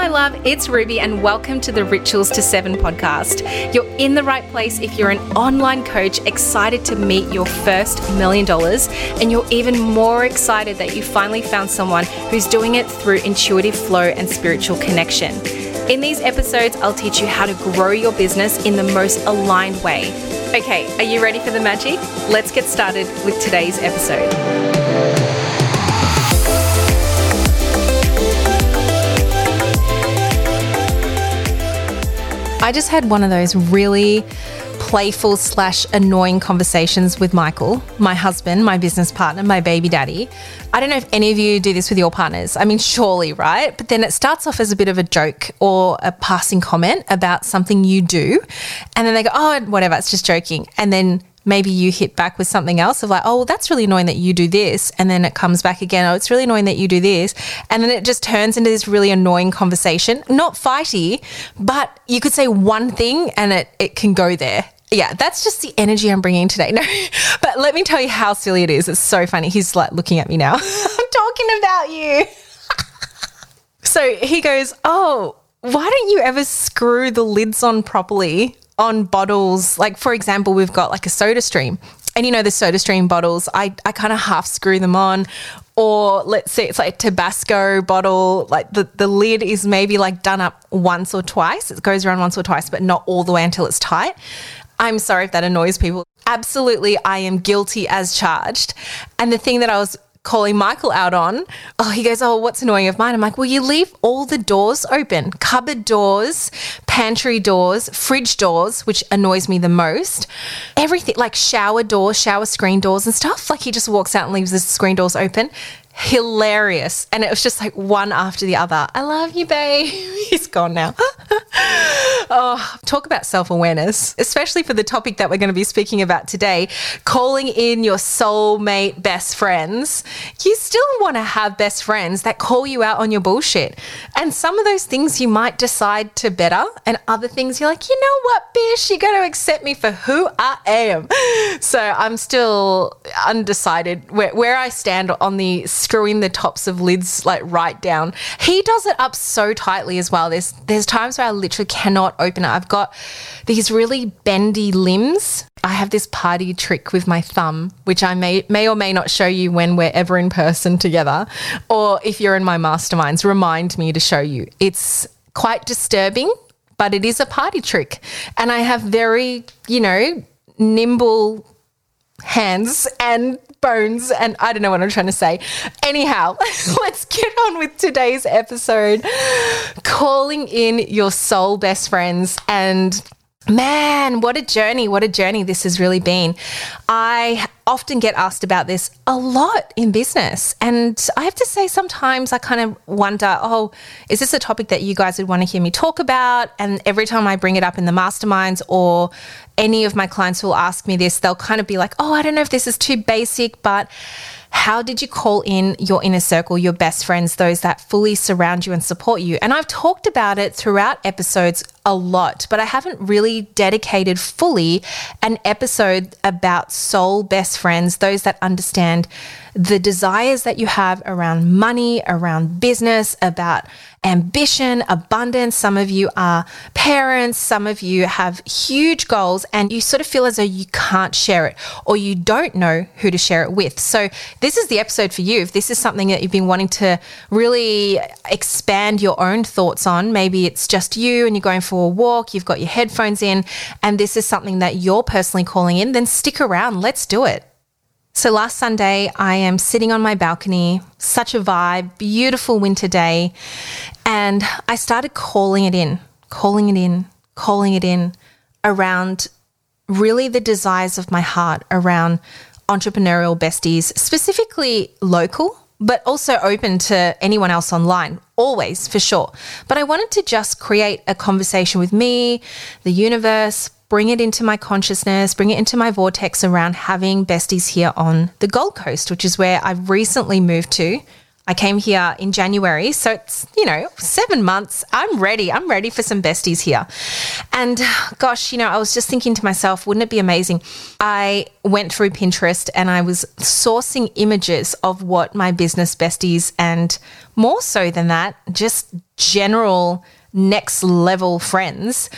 my love. It's Ruby, and welcome to the Rituals to Seven podcast. You're in the right place if you're an online coach excited to meet your first million dollars, and you're even more excited that you finally found someone who's doing it through intuitive flow and spiritual connection. In these episodes, I'll teach you how to grow your business in the most aligned way. Okay, are you ready for the magic? Let's get started with today's episode. I just had one of those really playful slash annoying conversations with Michael, my husband, my business partner, my baby daddy. I don't know if any of you do this with your partners. I mean, surely, right? But then it starts off as a bit of a joke or a passing comment about something you do. And then they go, oh, whatever, it's just joking. And then maybe you hit back with something else of like, oh, well, that's really annoying that you do this. And then it comes back again, oh, it's really annoying that you do this. And then it just turns into this really annoying conversation. Not fighty, but you could say one thing and it, it can go there. Yeah, that's just the energy I'm bringing today. No, but let me tell you how silly it is. It's so funny. He's like looking at me now. I'm talking about you. so he goes, oh, why don't you ever screw the lids on properly on bottles. Like, for example, we've got like a soda stream. And you know, the soda stream bottles, I, I kind of half screw them on. Or let's say it's like a Tabasco bottle, like the, the lid is maybe like done up once or twice. It goes around once or twice, but not all the way until it's tight. I'm sorry if that annoys people. Absolutely, I am guilty as charged. And the thing that I was calling Michael out on. Oh, he goes, Oh, what's annoying of mine? I'm like, Well, you leave all the doors open cupboard doors, pantry doors, fridge doors, which annoys me the most. Everything like shower doors, shower screen doors and stuff. Like he just walks out and leaves the screen doors open hilarious. And it was just like one after the other. I love you, babe. He's gone now. oh, talk about self awareness, especially for the topic that we're going to be speaking about today calling in your soulmate best friends. You still want to have best friends that call you out on your bullshit. And some of those things you might decide to better, and other things you're like, you know what, bitch, you got to accept me for who I am. So I'm still undecided where, where I stand on the screwing the tops of lids like right down. He does it up so tightly as well. There's there's times where I literally cannot open it. I've got these really bendy limbs. I have this party trick with my thumb, which I may may or may not show you when we're ever in person together, or if you're in my masterminds, remind me to show you. It's quite disturbing, but it is a party trick, and I have very you know nimble hands and bones and I don't know what I'm trying to say. Anyhow, let's get on with today's episode calling in your soul best friends and Man, what a journey. What a journey this has really been. I often get asked about this a lot in business. And I have to say, sometimes I kind of wonder oh, is this a topic that you guys would want to hear me talk about? And every time I bring it up in the masterminds or any of my clients will ask me this, they'll kind of be like, oh, I don't know if this is too basic, but how did you call in your inner circle, your best friends, those that fully surround you and support you? And I've talked about it throughout episodes a lot, but I haven't really dedicated fully an episode about soul best friends, those that understand the desires that you have around money, around business, about ambition, abundance. Some of you are parents, some of you have huge goals, and you sort of feel as though you can't share it or you don't know who to share it with. So, this is the episode for you. If this is something that you've been wanting to really expand your own thoughts on, maybe it's just you and you're going for a walk, you've got your headphones in, and this is something that you're personally calling in, then stick around. Let's do it. So last Sunday, I am sitting on my balcony, such a vibe, beautiful winter day, and I started calling it in, calling it in, calling it in around really the desires of my heart around entrepreneurial besties, specifically local, but also open to anyone else online, always for sure. But I wanted to just create a conversation with me, the universe, bring it into my consciousness, bring it into my vortex around having besties here on the Gold Coast, which is where I've recently moved to. I came here in January. So it's, you know, seven months. I'm ready. I'm ready for some besties here. And gosh, you know, I was just thinking to myself, wouldn't it be amazing? I went through Pinterest and I was sourcing images of what my business besties and more so than that, just general next level friends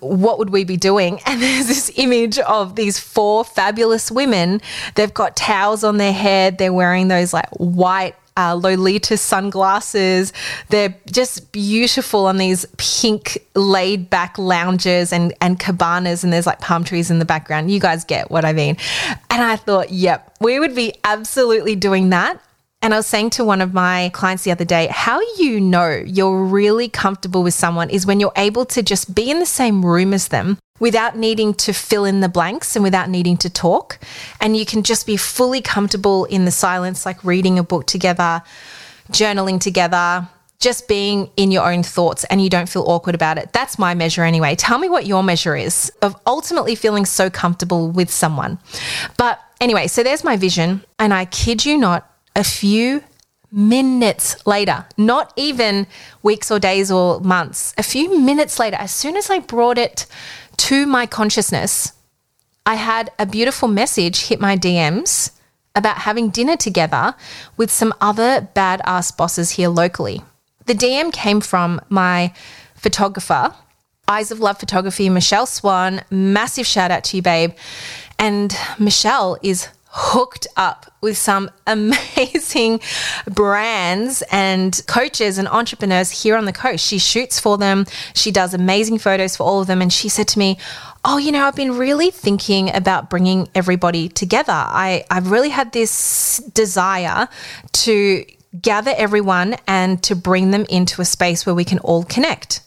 what would we be doing? And there's this image of these four fabulous women. They've got towels on their head. They're wearing those like white uh, Lolita sunglasses. They're just beautiful on these pink laid back lounges and, and cabanas, and there's like palm trees in the background. You guys get what I mean. And I thought, yep, we would be absolutely doing that. And I was saying to one of my clients the other day, how you know you're really comfortable with someone is when you're able to just be in the same room as them without needing to fill in the blanks and without needing to talk. And you can just be fully comfortable in the silence, like reading a book together, journaling together, just being in your own thoughts and you don't feel awkward about it. That's my measure anyway. Tell me what your measure is of ultimately feeling so comfortable with someone. But anyway, so there's my vision. And I kid you not, a few minutes later, not even weeks or days or months, a few minutes later, as soon as I brought it to my consciousness, I had a beautiful message hit my DMs about having dinner together with some other badass bosses here locally. The DM came from my photographer, Eyes of Love Photography, Michelle Swan. Massive shout out to you, babe. And Michelle is hooked up with some amazing brands and coaches and entrepreneurs here on the coast. She shoots for them, she does amazing photos for all of them. And she said to me, Oh, you know, I've been really thinking about bringing everybody together. I, I've really had this desire to gather everyone and to bring them into a space where we can all connect.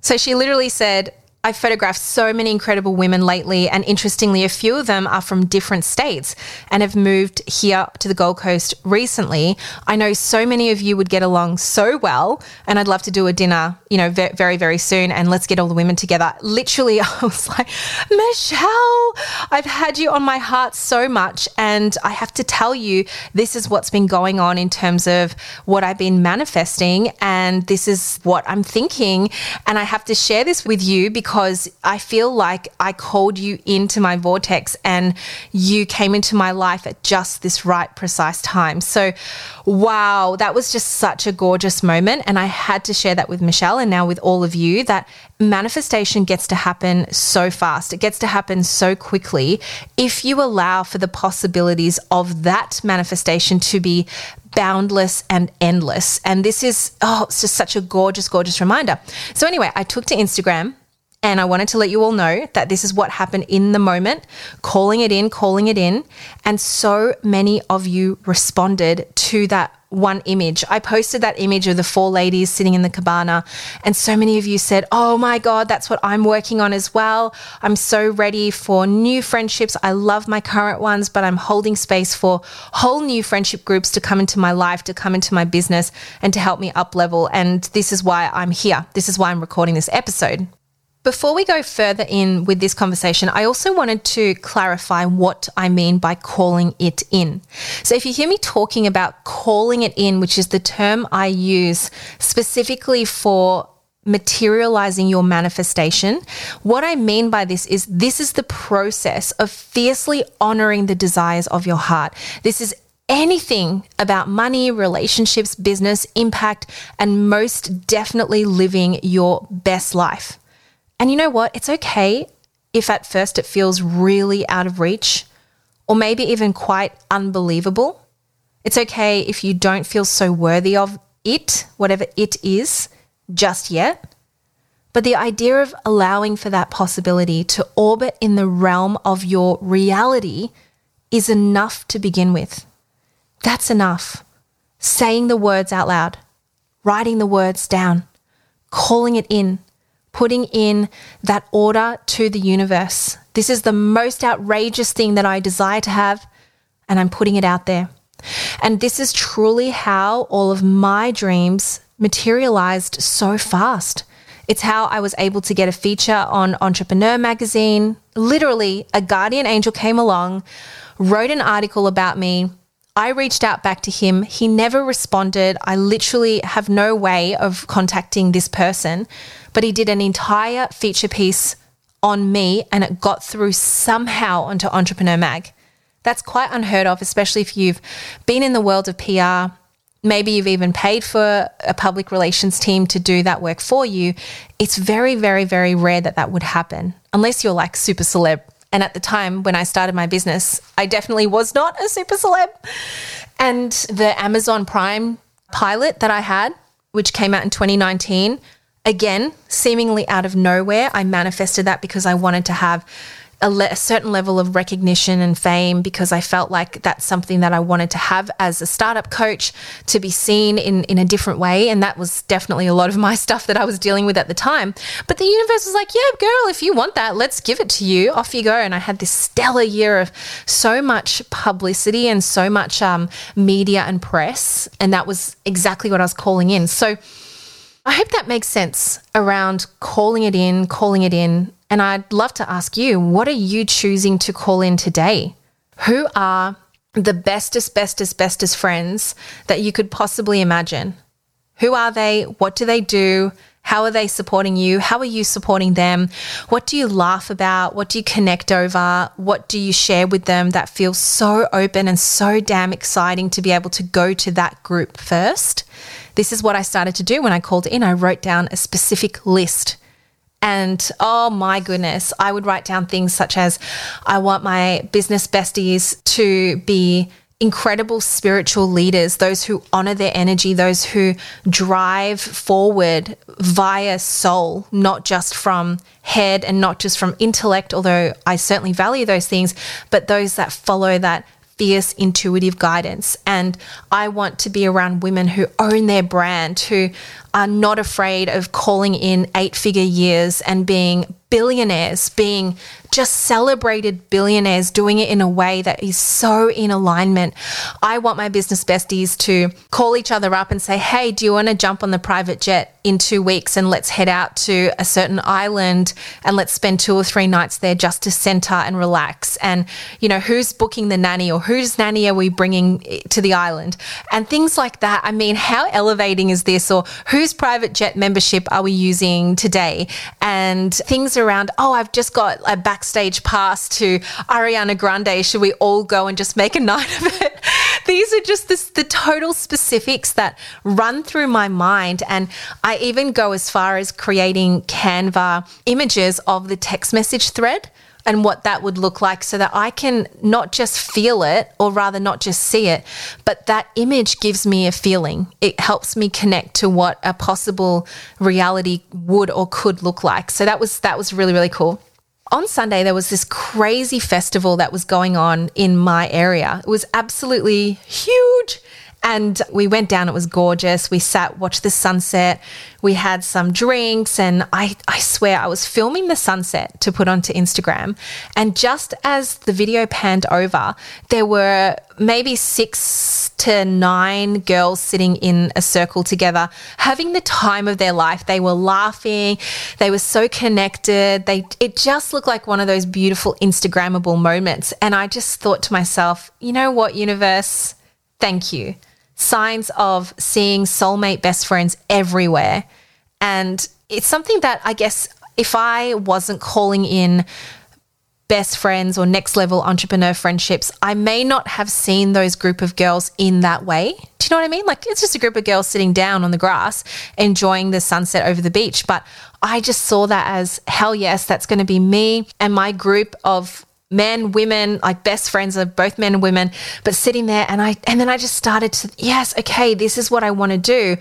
So she literally said, I've photographed so many incredible women lately, and interestingly, a few of them are from different states and have moved here to the Gold Coast recently. I know so many of you would get along so well, and I'd love to do a dinner, you know, very, very soon, and let's get all the women together. Literally, I was like, Michelle, I've had you on my heart so much, and I have to tell you, this is what's been going on in terms of what I've been manifesting, and this is what I'm thinking, and I have to share this with you because because I feel like I called you into my vortex and you came into my life at just this right, precise time. So, wow, that was just such a gorgeous moment. And I had to share that with Michelle and now with all of you that manifestation gets to happen so fast. It gets to happen so quickly if you allow for the possibilities of that manifestation to be boundless and endless. And this is, oh, it's just such a gorgeous, gorgeous reminder. So, anyway, I took to Instagram and I wanted to let you all know that this is what happened in the moment, calling it in, calling it in. And so many of you responded to that one image. I posted that image of the four ladies sitting in the cabana, and so many of you said, Oh my God, that's what I'm working on as well. I'm so ready for new friendships. I love my current ones, but I'm holding space for whole new friendship groups to come into my life, to come into my business, and to help me up level. And this is why I'm here. This is why I'm recording this episode. Before we go further in with this conversation, I also wanted to clarify what I mean by calling it in. So, if you hear me talking about calling it in, which is the term I use specifically for materializing your manifestation. What I mean by this is this is the process of fiercely honoring the desires of your heart. This is anything about money, relationships, business, impact, and most definitely living your best life. And you know what? It's okay if at first it feels really out of reach or maybe even quite unbelievable. It's okay if you don't feel so worthy of it, whatever it is, just yet. But the idea of allowing for that possibility to orbit in the realm of your reality is enough to begin with. That's enough. Saying the words out loud, writing the words down, calling it in, putting in that order to the universe. This is the most outrageous thing that I desire to have, and I'm putting it out there. And this is truly how all of my dreams materialized so fast. It's how I was able to get a feature on Entrepreneur Magazine. Literally, a guardian angel came along, wrote an article about me, I reached out back to him. He never responded. I literally have no way of contacting this person, but he did an entire feature piece on me and it got through somehow onto Entrepreneur Mag. That's quite unheard of, especially if you've been in the world of PR. Maybe you've even paid for a public relations team to do that work for you. It's very, very, very rare that that would happen unless you're like super celeb and at the time when I started my business, I definitely was not a super celeb. And the Amazon Prime pilot that I had, which came out in 2019, again, seemingly out of nowhere, I manifested that because I wanted to have a, le- a, certain level of recognition and fame because I felt like that's something that I wanted to have as a startup coach to be seen in, in a different way. And that was definitely a lot of my stuff that I was dealing with at the time. But the universe was like, yeah, girl, if you want that, let's give it to you. Off you go. And I had this stellar year of so much publicity and so much um, media and press. And that was exactly what I was calling in. So, I hope that makes sense around calling it in, calling it in, and I'd love to ask you, what are you choosing to call in today? Who are the bestest, bestest, bestest friends that you could possibly imagine? Who are they? What do they do? How are they supporting you? How are you supporting them? What do you laugh about? What do you connect over? What do you share with them that feels so open and so damn exciting to be able to go to that group first? This is what I started to do when I called in. I wrote down a specific list and oh my goodness, I would write down things such as I want my business besties to be incredible spiritual leaders, those who honor their energy, those who drive forward via soul, not just from head and not just from intellect, although I certainly value those things, but those that follow that fierce intuitive guidance. And I want to be around women who own their brand, who are not afraid of calling in eight figure years and being billionaires, being just celebrated billionaires, doing it in a way that is so in alignment. I want my business besties to call each other up and say, Hey, do you want to jump on the private jet in two weeks and let's head out to a certain island and let's spend two or three nights there just to center and relax? And, you know, who's booking the nanny or whose nanny are we bringing eh, to the island? And things like that. I mean, how elevating is this? Or whose private jet membership are we using today? And things around, oh, I've just got a backstage pass to Ariana Grande. Should we all go and just make a night of it? These are just this, the total specifics that run through my mind. And I even go as far as creating Canva images of the text message thread and what that would look like so that I can not just feel it or rather not just see it, but that image gives me a feeling. It helps me connect to what a possible reality would or could look like. So that was that was really really cool. On Sunday there was this crazy festival that was going on in my area. It was absolutely huge and we went down, it was gorgeous. We sat, watched the sunset. We had some drinks, and I, I swear I was filming the sunset to put onto Instagram. And just as the video panned over, there were maybe six to nine girls sitting in a circle together, having the time of their life. They were laughing, they were so connected. They it just looked like one of those beautiful Instagrammable moments. And I just thought to myself, you know what, universe? Thank you signs of seeing soulmate best friends everywhere. And it's something that I guess if I wasn't calling in best friends or next level entrepreneur friendships, I may not have seen those group of girls in that way. Do you know what I mean? Like it's just a group of girls sitting down on the grass enjoying the sunset over the beach. But I just saw that as hell yes, that's going to be me and my group of men, women, like best friends of both men and women, but sitting there and I and then I just started to yes, okay, this is what I want to do.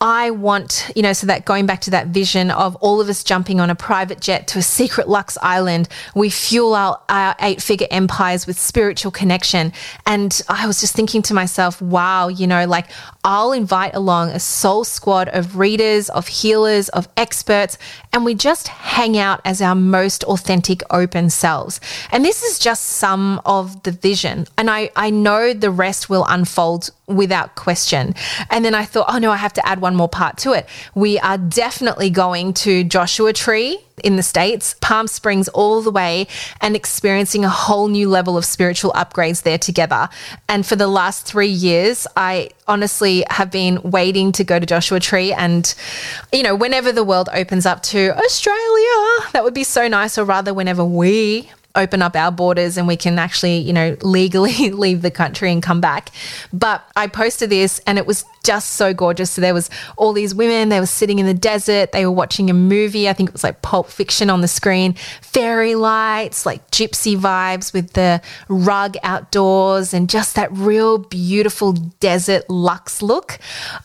I want, you know, so that going back to that vision of all of us jumping on a private jet to a secret Lux island, we fuel our, our eight figure empires with spiritual connection. And I was just thinking to myself, wow, you know, like I'll invite along a soul squad of readers, of healers, of experts, and we just hang out as our most authentic, open selves. And this is just some of the vision. And I, I know the rest will unfold without question. And then I thought, oh no, I have to add one more part to it. We are definitely going to Joshua Tree in the States, Palm Springs all the way, and experiencing a whole new level of spiritual upgrades there together. And for the last three years, I honestly have been waiting to go to Joshua Tree. And, you know, whenever the world opens up to Australia, that would be so nice, or rather, whenever we open up our borders and we can actually, you know, legally leave the country and come back. But I posted this and it was just so gorgeous. So there was all these women, they were sitting in the desert, they were watching a movie. I think it was like Pulp Fiction on the screen, fairy lights, like gypsy vibes with the rug outdoors and just that real beautiful desert luxe look.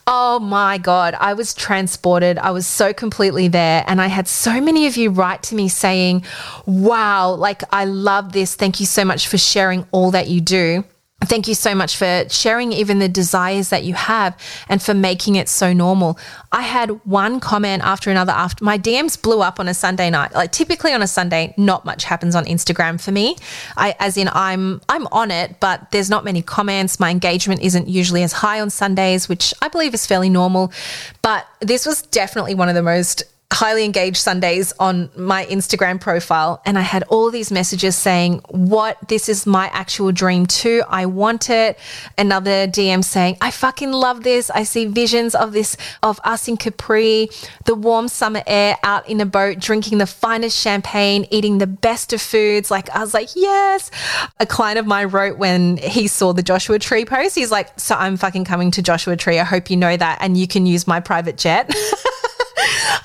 Oh my God, I was transported. I was so completely there. And I had so many of you write to me saying, wow, like I love this. Thank you so much for sharing all that you do. Thank you so much for sharing even the desires that you have and for making it so normal. I had one comment after another after my DMs blew up on a Sunday night. Like typically on a Sunday, not much happens on Instagram for me. I as in I'm I'm on it, but there's not many comments. My engagement isn't usually as high on Sundays, which I believe is fairly normal. But this was definitely one of the most highly engaged Sundays on my Instagram profile. And I had all these messages saying, What? This is my actual dream too. I want it. Another DM saying, I fucking love this. I see visions of this, of us in Capri, the warm summer air out in a boat, drinking the finest champagne, eating the best of foods. Like, I was like, Yes. A client of mine wrote when he saw the Joshua Tree post, he's like, So I'm fucking coming to Joshua Tree. I hope you know that. And you can use my private jet.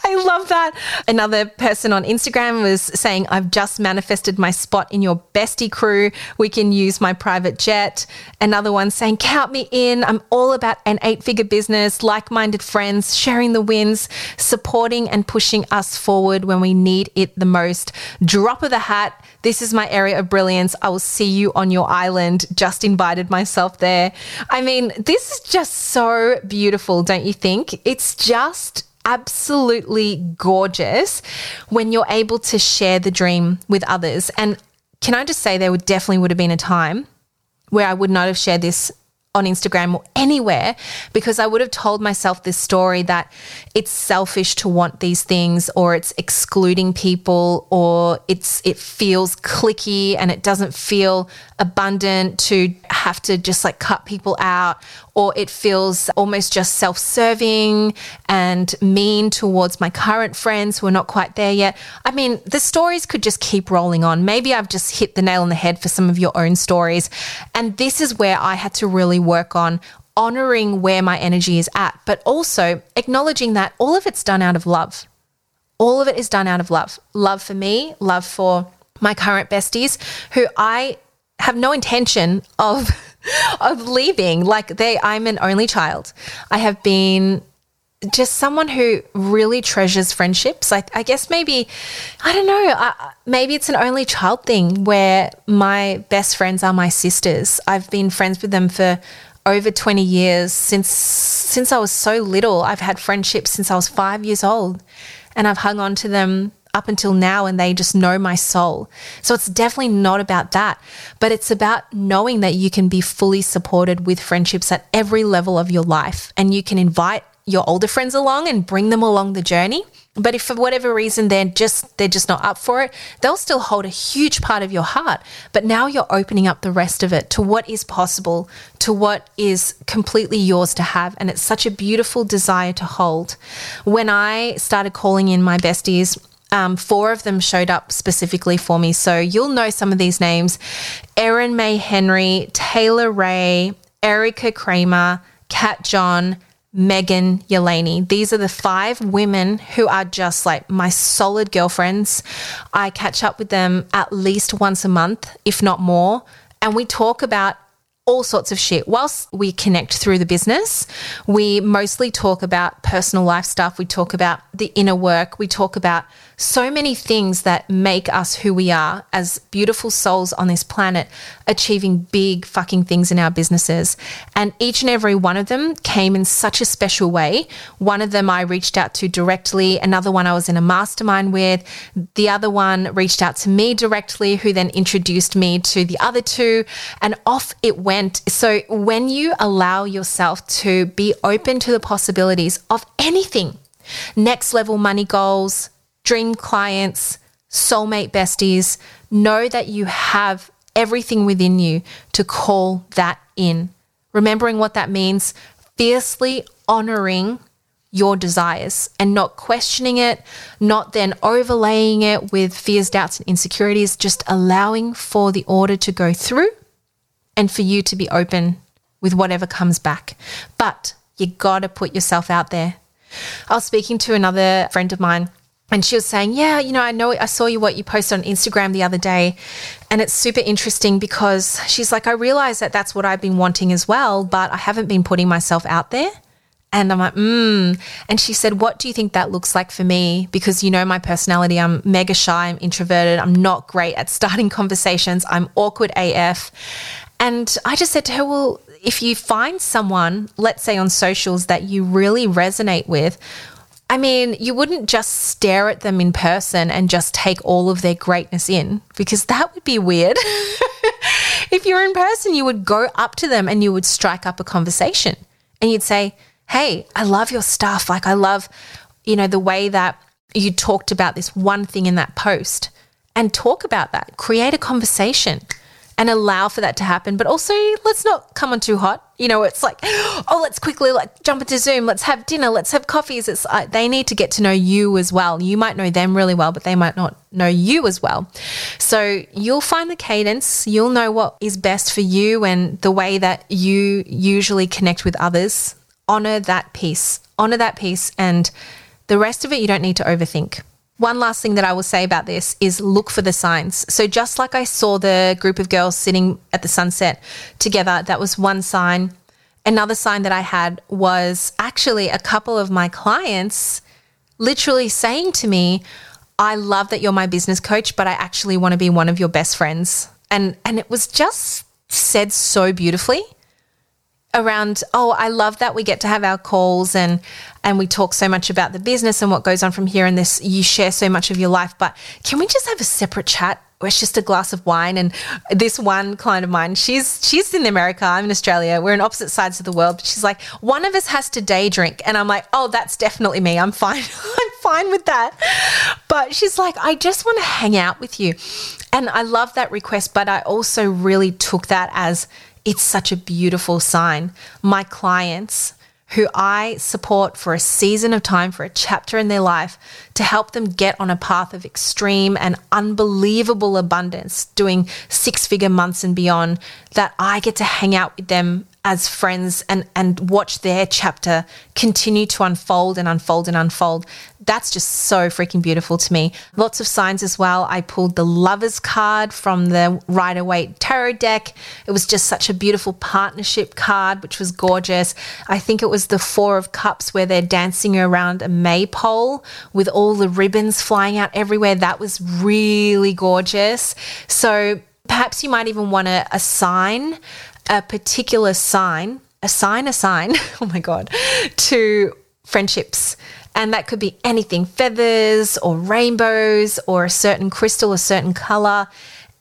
I love that. Another person on Instagram was saying, I've just manifested my spot in your bestie crew. We can use my private jet. Another one saying, Count me in. I'm all about an eight figure business, like minded friends, sharing the wins, supporting and pushing us forward when we need it the most. Drop of the hat. This is my area of brilliance. I will see you on your island. Just invited myself there. I mean, this is just so beautiful, don't you think? It's just absolutely gorgeous when you're able to share the dream with others. And can I just say, there would definitely would have been a time where I would not have shared this on Instagram or anywhere because I would have told myself this story that it's selfish to want these things or it's excluding people or it's it feels clicky and it doesn't feel abundant to have to just like cut people out or it feels almost just self-serving and mean towards my current friends who are not quite there yet. I mean, the stories could just keep rolling on. Maybe I've just hit the nail on the head for some of your own stories. And this is where I had to really work on honoring where my energy is at, but also acknowledging that all of it's done out of love. All of it is done out of love. Love for me, love for my current besties who I have no intention of of leaving. Like they I'm an only child. I have been just someone who really treasures friendships. Like I guess maybe I don't know, I, maybe it's an only child thing where my best friends are my sisters. I've been friends with them for over 20 years since since I was so little. I've had friendships since I was 5 years old and I've hung on to them up until now and they just know my soul. So it's definitely not about that, but it's about knowing that you can be fully supported with friendships at every level of your life and you can invite your older friends along and bring them along the journey. But if for whatever reason they're just they're just not up for it, they'll still hold a huge part of your heart. But now you're opening up the rest of it to what is possible, to what is completely yours to have, and it's such a beautiful desire to hold. When I started calling in my besties, um, four of them showed up specifically for me. So you'll know some of these names Erin May Henry, Taylor Ray, Erica Kramer, Kat John, Megan Yelani. These are the five women who are just like my solid girlfriends. I catch up with them at least once a month, if not more. And we talk about all sorts of shit. Whilst we connect through the business, we mostly talk about personal life stuff. We talk about the inner work. We talk about so many things that make us who we are as beautiful souls on this planet, achieving big fucking things in our businesses. And each and every one of them came in such a special way. One of them I reached out to directly, another one I was in a mastermind with, the other one reached out to me directly, who then introduced me to the other two, and off it went. So when you allow yourself to be open to the possibilities of anything, next level money goals, dream clients, soulmate besties, know that you have everything within you to call that in. Remembering what that means, fiercely honoring your desires and not questioning it, not then overlaying it with fears, doubts, and insecurities, just allowing for the order to go through and for you to be open with whatever comes back. But you gotta put yourself out there. I was speaking to another friend of mine and she was saying, Yeah, you know, I know I saw you what you posted on Instagram the other day. And it's super interesting because she's like, I realize that that's what I've been wanting as well, but I haven't been putting myself out there. And I'm like, mm. And she said, What do you think that looks like for me? Because you know my personality. I'm mega shy, I'm introverted, I'm not great at starting conversations, I'm awkward AF. And I just said to her, Well, if you find someone, let's say on socials, that you really resonate with, I mean, you wouldn't just stare at them in person and just take all of their greatness in because that would be weird. if you're in person, you would go up to them and you would strike up a conversation and you'd say, Hey, I love your stuff. Like, I love, you know, the way that you talked about this one thing in that post and talk about that. Create a conversation and allow for that to happen. But also, let's not come on too hot. You know, it's like, oh, let's quickly like jump into Zoom. Let's have dinner. Let's have coffees. It's uh, they need to get to know you as well. You might know them really well, but they might not know you as well. So you'll find the cadence. You'll know what is best for you and the way that you usually connect with others. Honor that piece. Honor that piece, and the rest of it you don't need to overthink. One last thing that I will say about this is look for the signs. So, just like I saw the group of girls sitting at the sunset together, that was one sign. Another sign that I had was actually a couple of my clients literally saying to me, I love that you're my business coach, but I actually want to be one of your best friends. And and it was just said so beautifully around oh i love that we get to have our calls and and we talk so much about the business and what goes on from here and this you share so much of your life but can we just have a separate chat it's just a glass of wine? And this one client of mine she's she's in america i'm in australia we're in opposite sides of the world but she's like one of us has to day drink. And i'm like oh that's definitely me i'm fine i'm fine with that. But she's like i just want to hang out with you. And i love that request but i also really took that as it's such a beautiful sign. My clients who I support for a season of time, for a chapter in their life, to help them get on a path of extreme and unbelievable abundance, doing six figure months and beyond, that I get to hang out with them as friends and and watch their chapter continue to unfold and unfold and unfold. That's just so freaking beautiful to me. Lots of signs as well. I pulled the lovers card from the Rider Waite tarot deck. It was just such a beautiful partnership card, which was gorgeous. I think it was the Four of Cups where they're dancing around a maypole with all the ribbons flying out everywhere. That was really gorgeous. So perhaps you might even want to assign a particular sign, assign a sign, oh my God, to friendships. And that could be anything feathers or rainbows or a certain crystal, a certain color.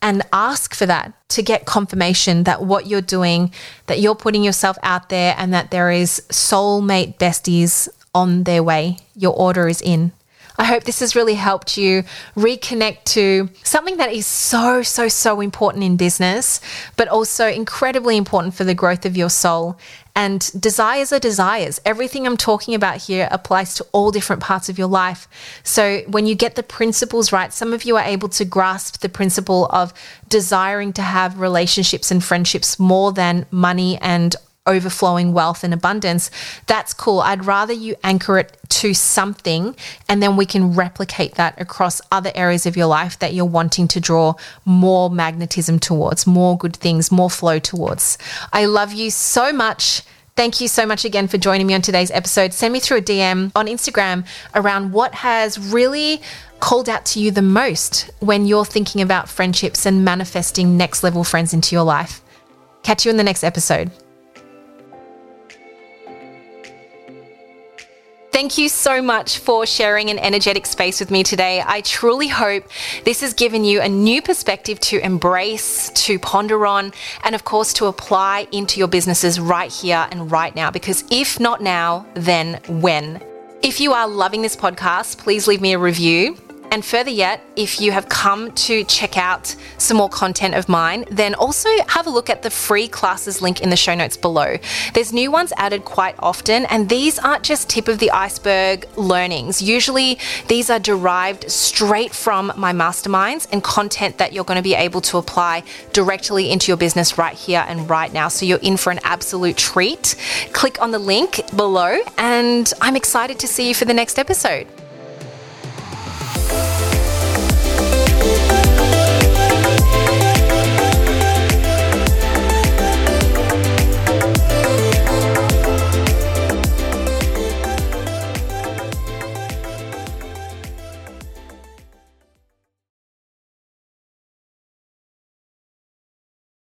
And ask for that to get confirmation that what you're doing, that you're putting yourself out there, and that there is soulmate besties on their way. Your order is in. I hope this has really helped you reconnect to something that is so, so, so important in business, but also incredibly important for the growth of your soul. And desires are desires. Everything I'm talking about here applies to all different parts of your life. So when you get the principles right, some of you are able to grasp the principle of desiring to have relationships and friendships more than money and overflowing wealth and abundance, that's cool. I'd rather you anchor it to something and then we can replicate that across other areas of your life that you're wanting to draw more magnetism towards, more good things, more flow towards. I love you so much. Thank you so much again for joining me on today's episode. Send me through a DM on Instagram around what has really called out to you the most when you're thinking about friendships and manifesting next level friends into your life. Catch you in the next episode. Thank you so much for sharing an energetic space with me today. I truly hope this has given you a new perspective to embrace, to ponder on, and of course to apply into your businesses right here and right now. Because if not now, then when? If you are loving this podcast, please leave me a review And further yet, if you have come to check out some more content of mine, then also have a look at the free classes link in the show notes below. There's new ones added quite often, and these aren't just tip of the iceberg learnings. Usually, these are derived straight from my masterminds and content that you're going to be able to apply directly into your business right here and right now. So you're in for an absolute treat. Click on the link below, and I'm excited to see you for the next episode.